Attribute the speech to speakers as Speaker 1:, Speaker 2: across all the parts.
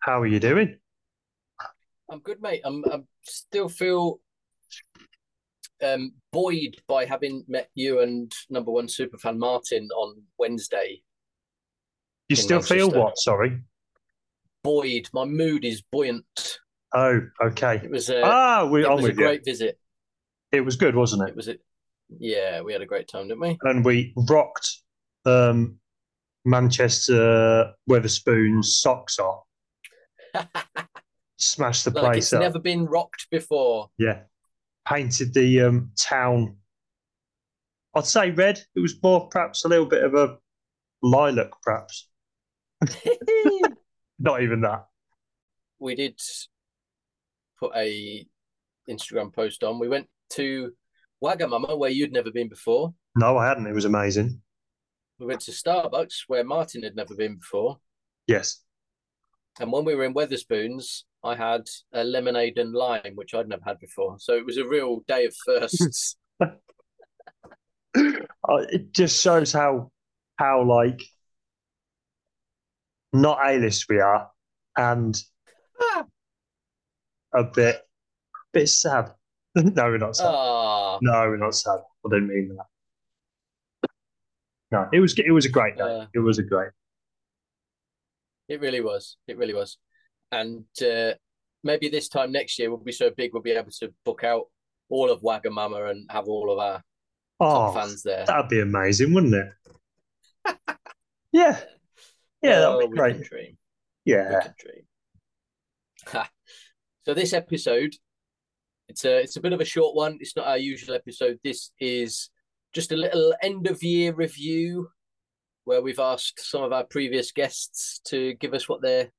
Speaker 1: How are you doing?
Speaker 2: I'm good, mate. I'm I still feel um buoyed by having met you and number one superfan Martin on Wednesday.
Speaker 1: You still feel what? Sorry.
Speaker 2: Buoyed. My mood is buoyant.
Speaker 1: Oh, okay.
Speaker 2: It was a
Speaker 1: Ah, we,
Speaker 2: it was a
Speaker 1: with you.
Speaker 2: great visit.
Speaker 1: It was good, wasn't
Speaker 2: It
Speaker 1: it?
Speaker 2: was it. yeah, we had a great time, didn't we?
Speaker 1: And we rocked um, Manchester Wetherspoon's socks off. Smashed the
Speaker 2: Like
Speaker 1: place
Speaker 2: it's
Speaker 1: up.
Speaker 2: never been rocked before.
Speaker 1: Yeah. Painted the um, town. I'd say red. It was more perhaps a little bit of a lilac, perhaps. Not even that.
Speaker 2: we did put a Instagram post on. We went to Wagamama where you'd never been before.
Speaker 1: No, I hadn't. It was amazing.
Speaker 2: We went to Starbucks where Martin had never been before.
Speaker 1: Yes.
Speaker 2: And when we were in Wetherspoons, I had a lemonade and lime, which I'd never had before. So it was a real day of firsts.
Speaker 1: Uh, it just shows how how like not A-list we are and
Speaker 2: Ah.
Speaker 1: a bit bit sad. no, we're not sad.
Speaker 2: Ah,
Speaker 1: no, we're not sad. I didn't mean that. No, it was it was a great day.
Speaker 2: Uh,
Speaker 1: it was a great.
Speaker 2: It really was. It really was. And uh, maybe this time next year we'll be so big we'll be able to book out all of Wagamama and have all of our top
Speaker 1: Oh,
Speaker 2: fans there.
Speaker 1: that'd be amazing, wouldn't it? yeah, yeah,
Speaker 2: Oh,
Speaker 1: that'd be
Speaker 2: can
Speaker 1: great.
Speaker 2: dream.
Speaker 1: Yeah,
Speaker 2: dream. So this episode, it's a it's a bit of a short one. It's not our usual episode. This is just a little end of year review where we've asked some of our previous guests to give us what their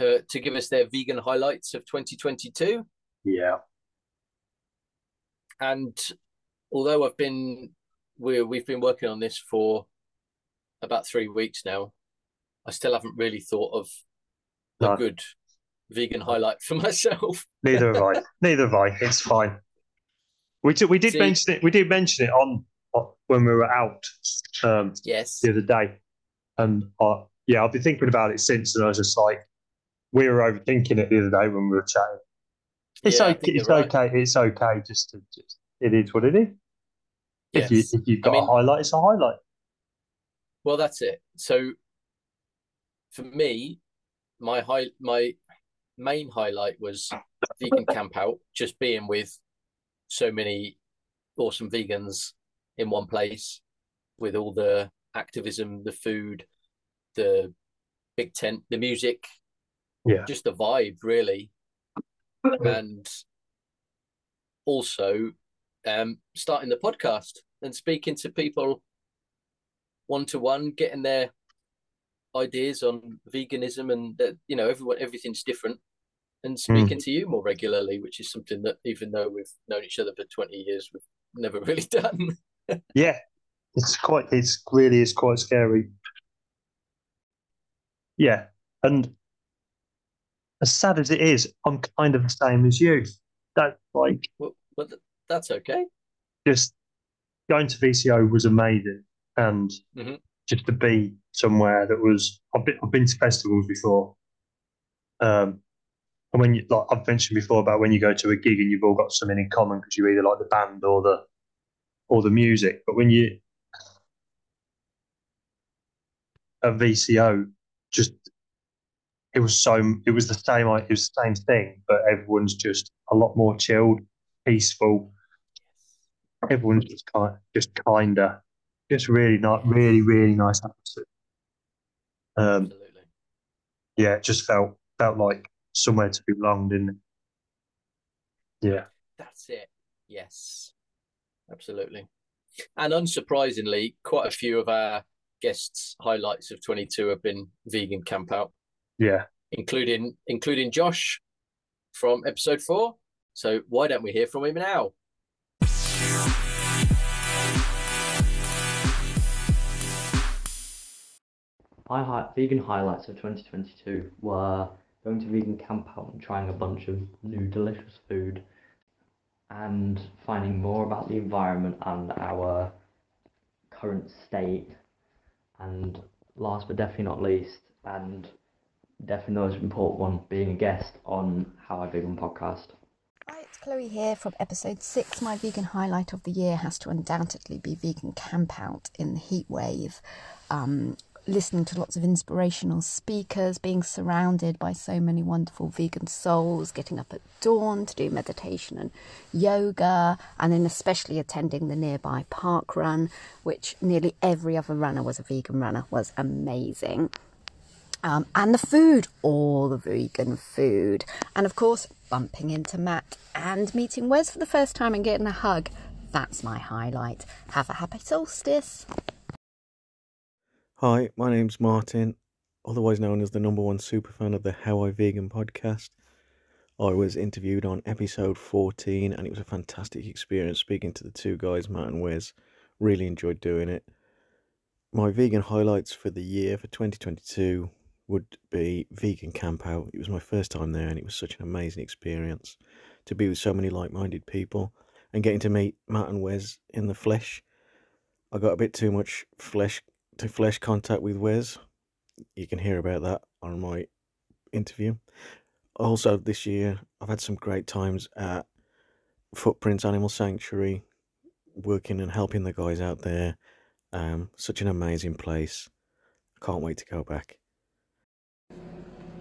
Speaker 2: uh, to give us their vegan highlights of 2022.
Speaker 1: yeah.
Speaker 2: And although I've been we we've been working on this for about three weeks now, I still haven't really thought of a good vegan highlight for myself.
Speaker 1: Neither have I. Neither have I. It's fine. We did, we did
Speaker 2: See-
Speaker 1: mention it. We did mention it on- when we were out um,
Speaker 2: Yes.
Speaker 1: the other day, and uh, yeah, I've been thinking about it since, and I was just like, we were overthinking it the other day when we were chatting. It's
Speaker 2: Yeah,
Speaker 1: okay. It's
Speaker 2: right.
Speaker 1: okay. It's okay. Just to just it is what it is. If you if you've got
Speaker 2: mean-
Speaker 1: a highlight, it's a highlight.
Speaker 2: Well, that's it. So for me, my high my main highlight was vegan camp out, just being with so many awesome vegans in one place with all the activism, the food, the big tent, the music,
Speaker 1: Yeah.
Speaker 2: just the vibe really. And also um starting the podcast and speaking to people one to one, getting their ideas on veganism and that you know everyone everything's different. And speaking to you more regularly which is something that even though we've known each other for 20 years we've never really done
Speaker 1: Yeah, it's quite. It's really is quite scary. Yeah, and as sad as it is, I'm kind of the same as you. That like
Speaker 2: well, well that's okay
Speaker 1: just going to VCO was amazing, and
Speaker 2: Mhm.
Speaker 1: just to be somewhere that was. I've been I've been to festivals before, um, and when you like I've mentioned before about when you go to a gig and you've all got something in common because you either like the band or the or the music, but when you a VCO just it was so it was the same it was the same thing, but everyone's just a lot more chilled, peaceful. Everyone's just kind just kinder, just really not really really nice atmosphere. Um,
Speaker 2: absolutely
Speaker 1: yeah, it just felt felt like somewhere to belong, didn't it? Yeah,
Speaker 2: that's it yes absolutely. And unsurprisingly quite a few of our guests highlights of 22 have been vegan camp out.
Speaker 1: Yeah.
Speaker 2: including including josh from episode four. So why don't we hear from him now?
Speaker 3: My hi- vegan highlights of 2022 were going to vegan camp out and trying a bunch of new delicious food and finding more about the environment and our current state and last but definitely not least and definitely the most important one, being a guest on How I Vegan podcast.
Speaker 4: Hi, it's Chloe here from episode six. My vegan highlight of the year has to undoubtedly be vegan camp out in the heat wave. Um, listening to lots of inspirational speakers, being surrounded by so many wonderful vegan souls, getting up at dawn to do meditation and yoga, and then especially attending the nearby park run, which nearly every other runner was a vegan runner, was amazing. Um, and the food, all the vegan food. And of course, bumping into Matt and meeting Wez for the first time and getting a hug. That's my highlight. Have a happy solstice.
Speaker 5: Hi, my name's Martin, otherwise known as the number one superfan of the How I Vegan podcast. I was interviewed on episode 14 and it was a fantastic experience speaking to the two guys, Matt and Wez. Really enjoyed doing it. My vegan highlights for the year for 2022 would be Vegan Camp Out. It was my first time there and it was such an amazing experience to be with so many like minded people and getting to meet Matt and Wez in the flesh. I got a bit too much flesh to flesh contact with Wez. You can hear about that on my interview. Also, this year, I've had some great times at Footprints Animal Sanctuary, working and helping the guys out there. Um, such an amazing place. I can't wait to go back.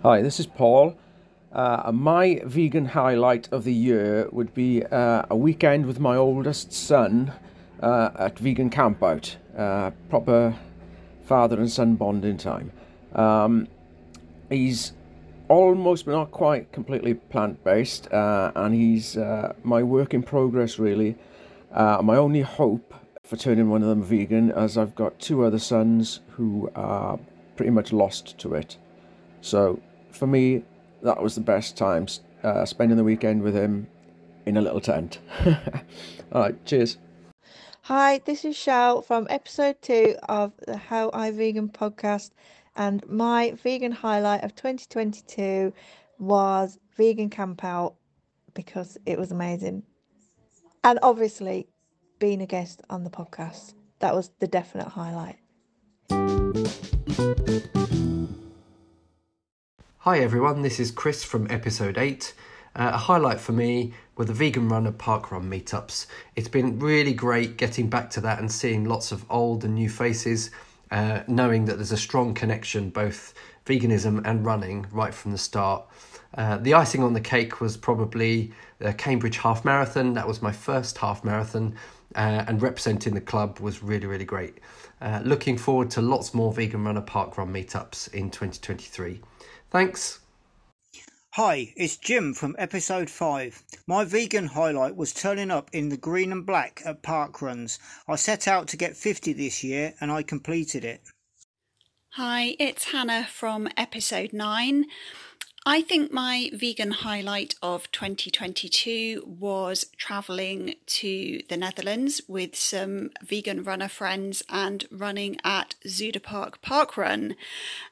Speaker 6: Hi, this is Paul. Uh, my vegan highlight of the year would be uh, a weekend with my oldest son uh, at Vegan Campout. Uh, proper father and son bonding time. Um, he's almost but not quite completely plant based, uh, and he's uh, my work in progress really. Uh, my only hope for turning one of them vegan, as I've got two other sons who are pretty much lost to it. So for me, that was the best time uh, spending the weekend with him in a little tent. All right, cheers.
Speaker 7: Hi, this is Shell from episode two of the How I Vegan podcast, and my vegan highlight of 2022 was Vegan Camp Out because it was amazing. And obviously, being a guest on the podcast, that was the definite highlight.
Speaker 8: Hi everyone, this is Chris from episode 8. Uh, a highlight for me were the Vegan Runner Park Run meetups. It's been really great getting back to that and seeing lots of old and new faces, uh, knowing that there's a strong connection, both veganism and running, right from the start. Uh, the icing on the cake was probably the Cambridge Half Marathon. That was my first half marathon, uh, and representing the club was really, really great. Uh, looking forward to lots more Vegan Runner Park Run meetups in 2023. Thanks.
Speaker 9: Hi, it's Jim from episode 5. My vegan highlight was turning up in the green and black at park runs. I set out to get 50 this year and I completed it.
Speaker 10: Hi, it's Hannah from episode 9. I think my vegan highlight of 2022 was travelling to the Netherlands with some vegan runner friends and running at Zuiderpark Park Run.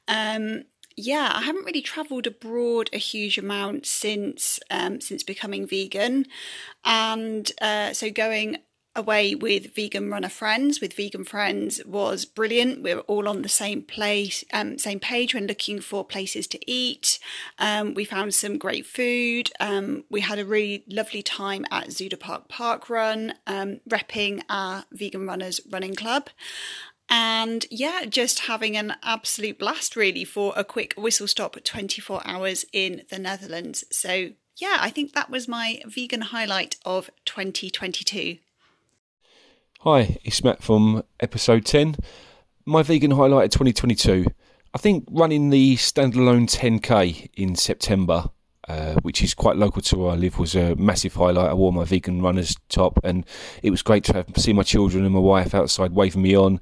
Speaker 10: Um, yeah, I haven't really travelled abroad a huge amount since um, since becoming vegan, and uh, so going away with vegan runner friends with vegan friends was brilliant. We are all on the same place um, same page when looking for places to eat. Um, we found some great food. Um, we had a really lovely time at Zuiderpark Park Run um, repping our vegan runners running club and yeah, just having an absolute blast really for a quick whistle stop 24 hours in the Netherlands. So yeah, I think that was my vegan highlight of 2022.
Speaker 11: Hi, it's Matt from episode 10. My vegan highlight of 2022. I think running the standalone 10k in September uh, which is quite local to where I live, was a massive highlight. I wore my vegan runner's top, and it was great to have, see my children and my wife outside waving me on.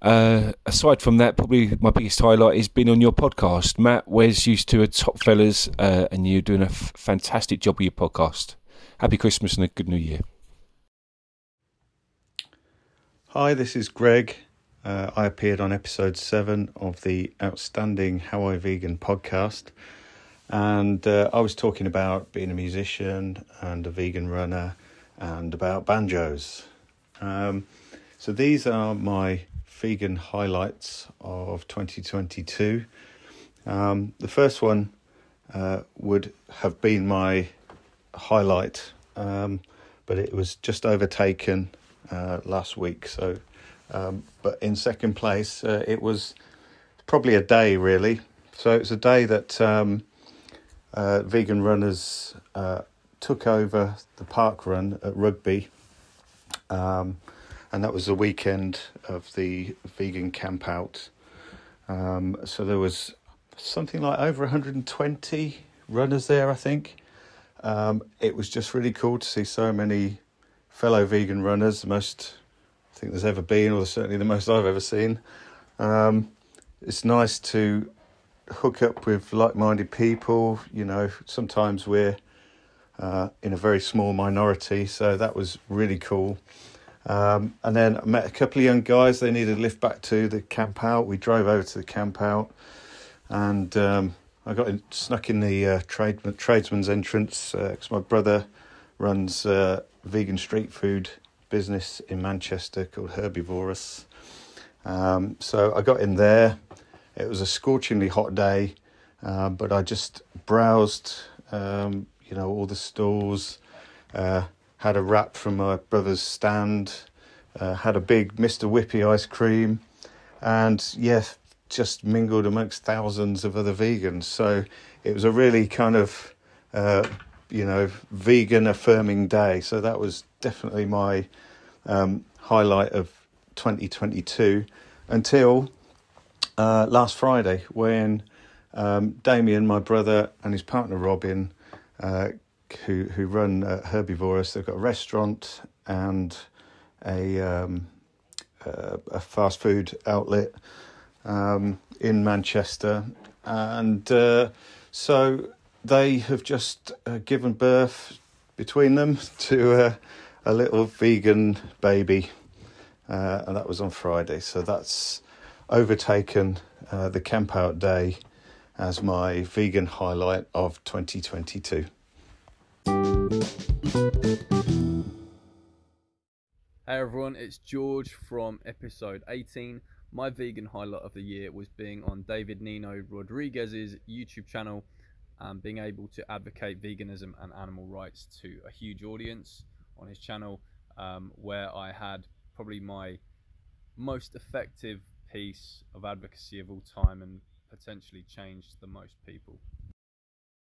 Speaker 11: Uh, aside from that, probably my biggest highlight is being on your podcast. Matt Wez used to a top fellas, uh, and you're doing a f- fantastic job with your podcast. Happy Christmas and a good New Year.
Speaker 5: Hi, this is Greg. Uh, I appeared on episode seven of the outstanding How I Vegan podcast. And uh, I was talking about being a musician and a vegan runner and about banjos. Um, so these are my vegan highlights of 2022. Um, the first one uh, would have been my highlight, um, but it was just overtaken uh, last week. So, um, but in second place, uh, it was probably a day really. So it's a day that um, uh, vegan runners uh, took over the park run at Rugby. Um, and that was the weekend of the vegan camp out. Um, so there was something like over 120 runners there, I think. Um, it was just really cool to see so many fellow vegan runners, the most I think there's ever been, or certainly the most I've ever seen. Um, it's nice to hook up with like-minded people. You know, sometimes we're uh, in a very small minority, so that was really cool. Um, and then I met a couple of young guys. They needed a lift back to the camp out. We drove over to the camp out, and um, I got in, snuck in the uh, trade, tradesman's entrance because uh, my brother runs a vegan street food business in Manchester called Herbivorous. Um, so I got in there. It was a scorchingly hot day, uh, but I just browsed, um, you know, all the stalls. Uh, had a wrap from my brother's stand, uh, had a big Mr. Whippy ice cream, and yeah, just mingled amongst thousands of other vegans. So it was a really kind of, uh, you know, vegan affirming day. So that was definitely my um, highlight of 2022 until uh, last Friday when um, Damien, my brother, and his partner Robin uh, who who run uh, Herbivorous. They've got a restaurant and a um, uh, a fast food outlet um, in Manchester, and uh, so they have just uh, given birth between them to a little vegan baby, uh, and that was on Friday. So that's overtaken uh, the camp out day as my vegan highlight of 2022.
Speaker 12: Hey everyone, it's George from episode 18. My vegan highlight of the year was being on David Nino Rodriguez's YouTube channel and being able to advocate veganism and animal rights to a huge audience on his channel, um, where I had probably my most effective piece of advocacy of all time and potentially changed the most people.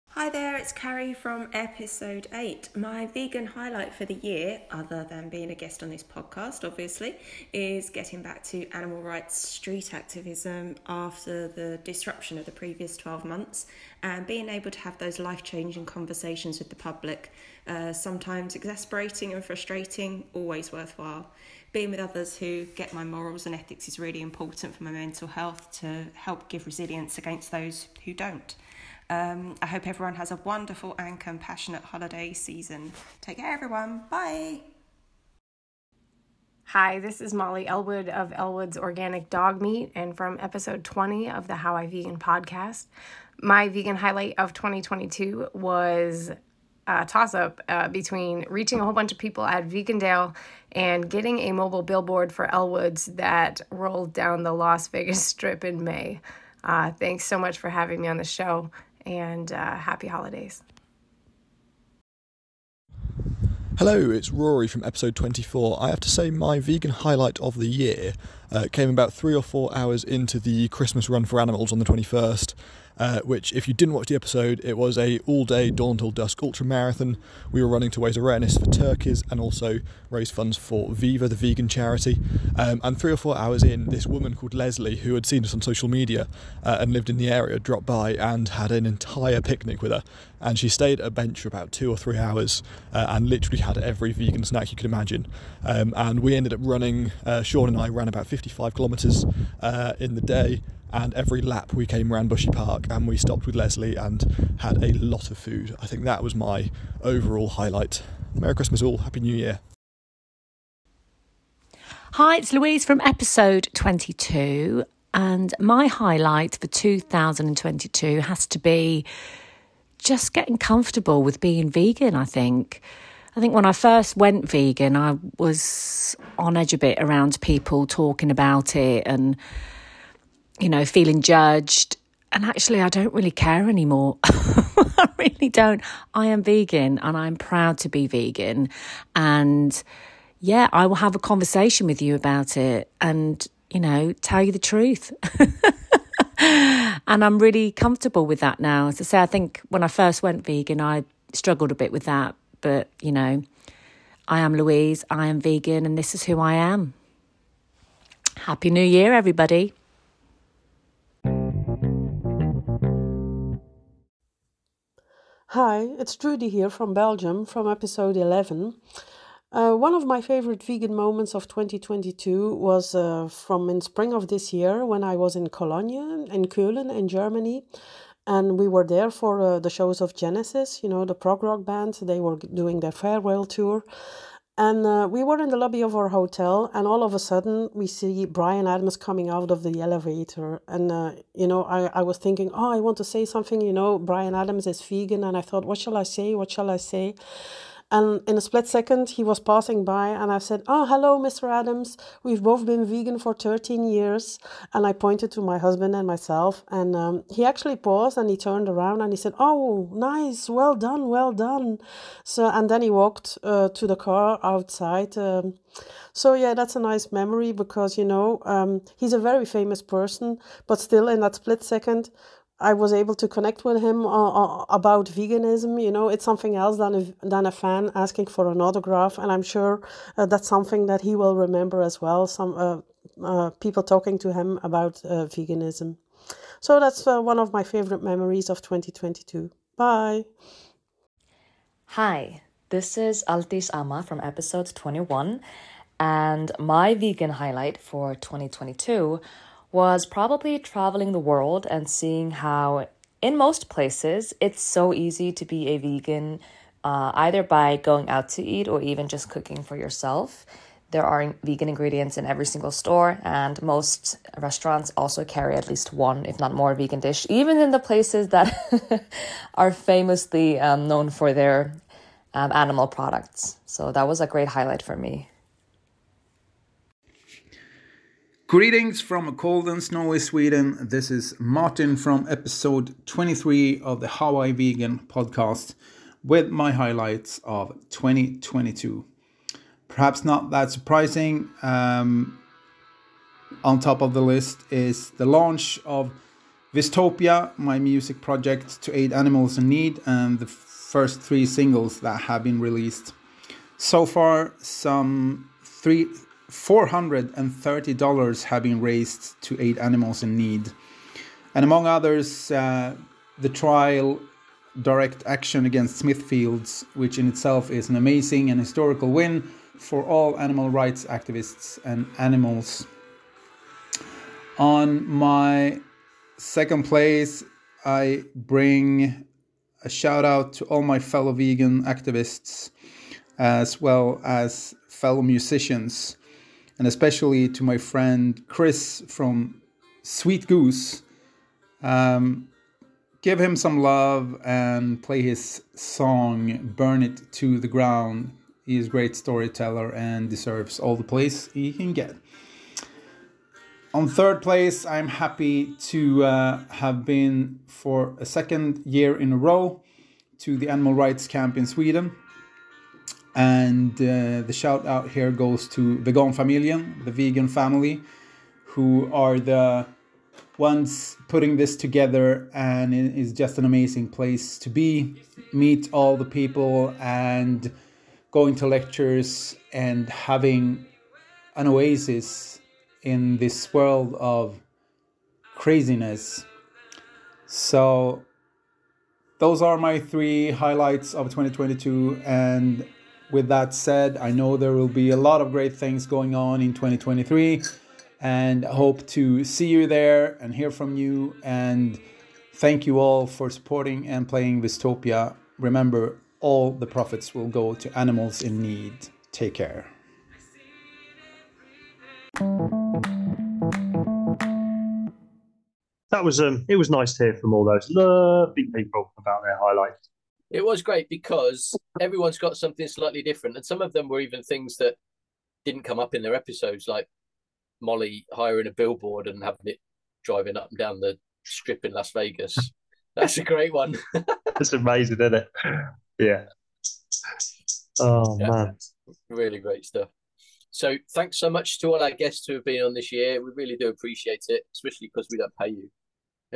Speaker 13: Hi there, it's Carrie from episode 8. My vegan highlight for the year, other than being a guest on this podcast, obviously, is getting back to animal rights street activism after the disruption of the previous 12 months and being able to have those life changing conversations with the public. Uh, sometimes exasperating and frustrating, always worthwhile. Being with others who get my morals and ethics is really important for my mental health to help give resilience against those who don't. Um, I hope everyone has a wonderful and compassionate holiday season. Take care, everyone. Bye.
Speaker 14: Hi, this is Molly Elwood of Elwood's Organic Dog Meat and from episode 20 of the How I Vegan podcast. My vegan highlight of 2022 was a toss up uh, between reaching a whole bunch of people at Vegandale and getting a mobile billboard for Elwood's that rolled down the Las Vegas Strip in May. Uh, thanks so much for having me on the show and uh, happy holidays.
Speaker 15: Hello, it's Rory from episode 24. I have to say, my vegan highlight of the year uh, came about three or four hours into the Christmas run for animals on the 21st uh, which, if you didn't watch the episode, it was a all-day dawn till dusk ultra marathon. We were running to raise awareness for turkeys and also raise funds for Viva, the vegan charity. Um, and three or four hours in, this woman called Leslie, who had seen us on social media uh, and lived in the area, dropped by and had an entire picnic with her. And she stayed at a bench for about two or three hours uh, and literally had every vegan snack you could imagine. Um, and we ended up running, uh, Sean and I ran about 55 kilometres uh, in the day and every lap we came around Bushy Park and we stopped with Leslie and had a lot of food. I think that was my overall highlight. Merry Christmas all, Happy New Year.
Speaker 16: Hi, it's Louise from episode 22, and my highlight for 2022 has to be just getting comfortable with being vegan, I think. I think when I first went vegan, I was on edge a bit around people talking about it and you know, feeling judged. and actually, I don't really care anymore. I really don't. I am vegan and I'm proud to be vegan. And yeah, I will have a conversation with you about it and, you know, tell you the truth. and I'm really comfortable with that now. As I say, I think when I first went vegan, I struggled a bit with that. But, you know, I am Louise, I am vegan, and this is who I am. Happy New Year, everybody.
Speaker 17: Hi, it's Trudy here from Belgium from episode 11. Uh, one of my favorite vegan moments of 2022 was uh, from in spring of this year when I was in Cologne, in Köln, in Germany. And we were there for uh, the shows of Genesis, you know, the prog rock band. They were doing their farewell tour. And uh, we were in the lobby of our hotel, and all of a sudden we see Bryan Adams coming out of the elevator. And, uh, you know, I, I was thinking, oh, I want to say something. You know, Bryan Adams is vegan. And I thought, what shall I say? What shall I say? And in a split second, he was passing by, and I said, Oh, hello, Mr. Adams. We've both been vegan for 13 years. And I pointed to my husband and myself. And um, he actually paused and he turned around and he said, Oh, nice. Well done. Well done. So, and then he walked uh, to the car outside. Um, so yeah, that's a nice memory because you know um, he's a very famous person, but still in that split second, I was able to connect with him uh, uh, about veganism. You know, it's something else than a, than a fan asking for an autograph, and I'm sure uh, that's something that he will remember as well. Some uh, uh people talking to him about uh, veganism. So that's one of my favorite memories of 2022. Bye.
Speaker 18: Hi, this is Altis Ama from episode 21, and my vegan highlight for 2022 was probably traveling the world and seeing how, in most places, it's so easy to be a vegan, uh, either by going out to eat or even just cooking for yourself. There are vegan ingredients in every single store, and most restaurants also carry at least one, if not more, vegan dish, even in the places that are famously um, known for their um, animal products. So that was a great highlight for me.
Speaker 19: Greetings from a cold and snowy Sweden. This is Martin from episode 23 of the How I Vegan podcast with my highlights of 2022. Perhaps not that surprising. Um, on top of the list is the launch of Vistopia, my music project to aid animals in need, and the first three singles that have been released. So far, some three $430 have been raised to aid animals in need. And among others, uh, the trial direct action against Smithfields, which in itself is an amazing and historical win for all animal rights activists and animals. On my second place, I bring a shout out to all my fellow vegan activists as well as fellow musicians and especially to my friend Chris from Sweet Goose. Um, give him some love and play his song Burn It to the Ground. He is a great storyteller and deserves all the place he can get. On third place, I'm happy to uh, have been for a second year in a row to the Animal Rights Camp in Sweden. And uh, the shout out here goes to Veganfamiljen, the vegan family, who are the ones putting this together. And it is just an amazing place to be, meet all the people, and going to lectures and having an oasis in this world of craziness. So, those are my three highlights of 2022. And with that said, I know there will be a lot of great things going on in 2023 and hope to see you there and hear from you. And thank you all for supporting and playing Vistopia. Remember, all the profits will go to animals in need. Take care.
Speaker 1: That was um, it was nice to hear from all those lovely people about their highlights.
Speaker 2: It was great because everyone's got something slightly different, and some of them were even things that didn't come up in their episodes, like Molly hiring a billboard and having it driving up and down the strip in Las Vegas. That's a great one.
Speaker 1: It's amazing, isn't it? Yeah. Oh
Speaker 2: Yeah.
Speaker 1: man.
Speaker 2: really great stuff. So thanks so much to all our guests who have been on this year. We really do appreciate it, especially because we don't pay you.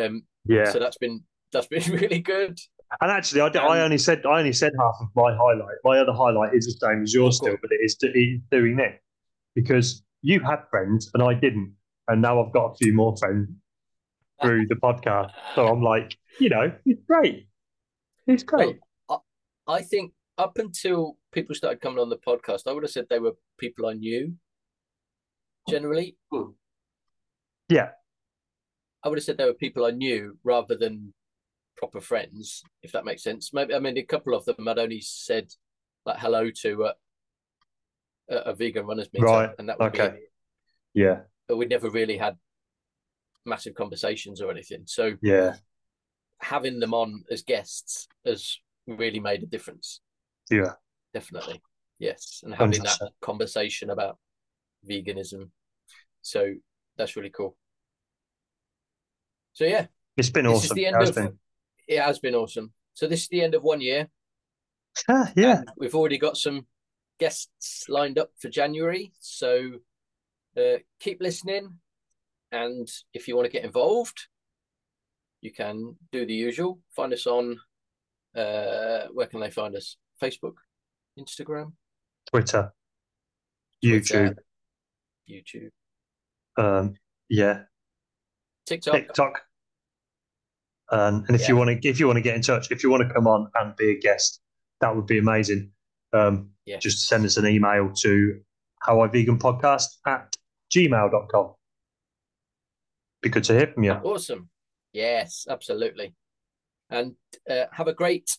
Speaker 2: Um,
Speaker 1: Yeah.
Speaker 2: So that's been that's been really good.
Speaker 1: And actually, I um, only said I only said half of my highlight. My other highlight is the same as yours still, but it is, it is doing it because you had friends and I didn't, and now I've got a few more friends through the podcast. So I'm like, you know, it's great. It's great.
Speaker 2: Well, I, I think up until people started coming on the podcast, I would have said they were people I knew. Generally,
Speaker 1: Yeah.
Speaker 2: I would have said they were people I knew rather than proper friends, if that makes sense. Maybe I mean a couple of them I'd only said like hello to at a, a vegan runners meetup,
Speaker 1: Right.
Speaker 2: and that would be
Speaker 1: Okay.
Speaker 2: it.
Speaker 1: Yeah.
Speaker 2: but we never really had massive conversations or anything. So
Speaker 1: Yeah.
Speaker 2: having them on as guests has really made a difference.
Speaker 1: Yeah.
Speaker 2: Definitely. Yes. And having that
Speaker 1: 100%.
Speaker 2: conversation about veganism. So that's really cool. So yeah.
Speaker 1: It's been
Speaker 2: this is
Speaker 1: awesome.
Speaker 2: the end of
Speaker 1: been.
Speaker 2: It has been awesome. So this is the end of one year.
Speaker 1: Ah, yeah.
Speaker 2: We've already got some guests lined up for January. So uh, keep listening. And if you want to get involved, you can do the usual. Find us on uh, where can they find us? Facebook, Instagram,
Speaker 1: Twitter,
Speaker 2: Twitter,
Speaker 1: YouTube,
Speaker 2: YouTube,
Speaker 1: um, yeah,
Speaker 2: TikTok.
Speaker 1: TikTok. Um, and if you want to, if you want to get in touch, if you want to come on and be a guest, that would be amazing. Um,
Speaker 2: Yeah.
Speaker 1: Just send us an email to how I vegan podcast at gmail.com. Be good to hear from you.
Speaker 2: Awesome. Yes, absolutely. And uh, have a great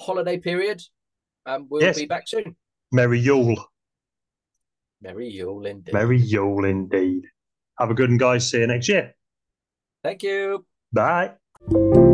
Speaker 2: holiday period. And we'll
Speaker 1: Yes.
Speaker 2: be back soon.
Speaker 1: Merry Yule.
Speaker 2: Merry Yule indeed.
Speaker 1: Merry Yule indeed. Have a good one, guys. See you next year.
Speaker 2: Thank you.
Speaker 1: Bye.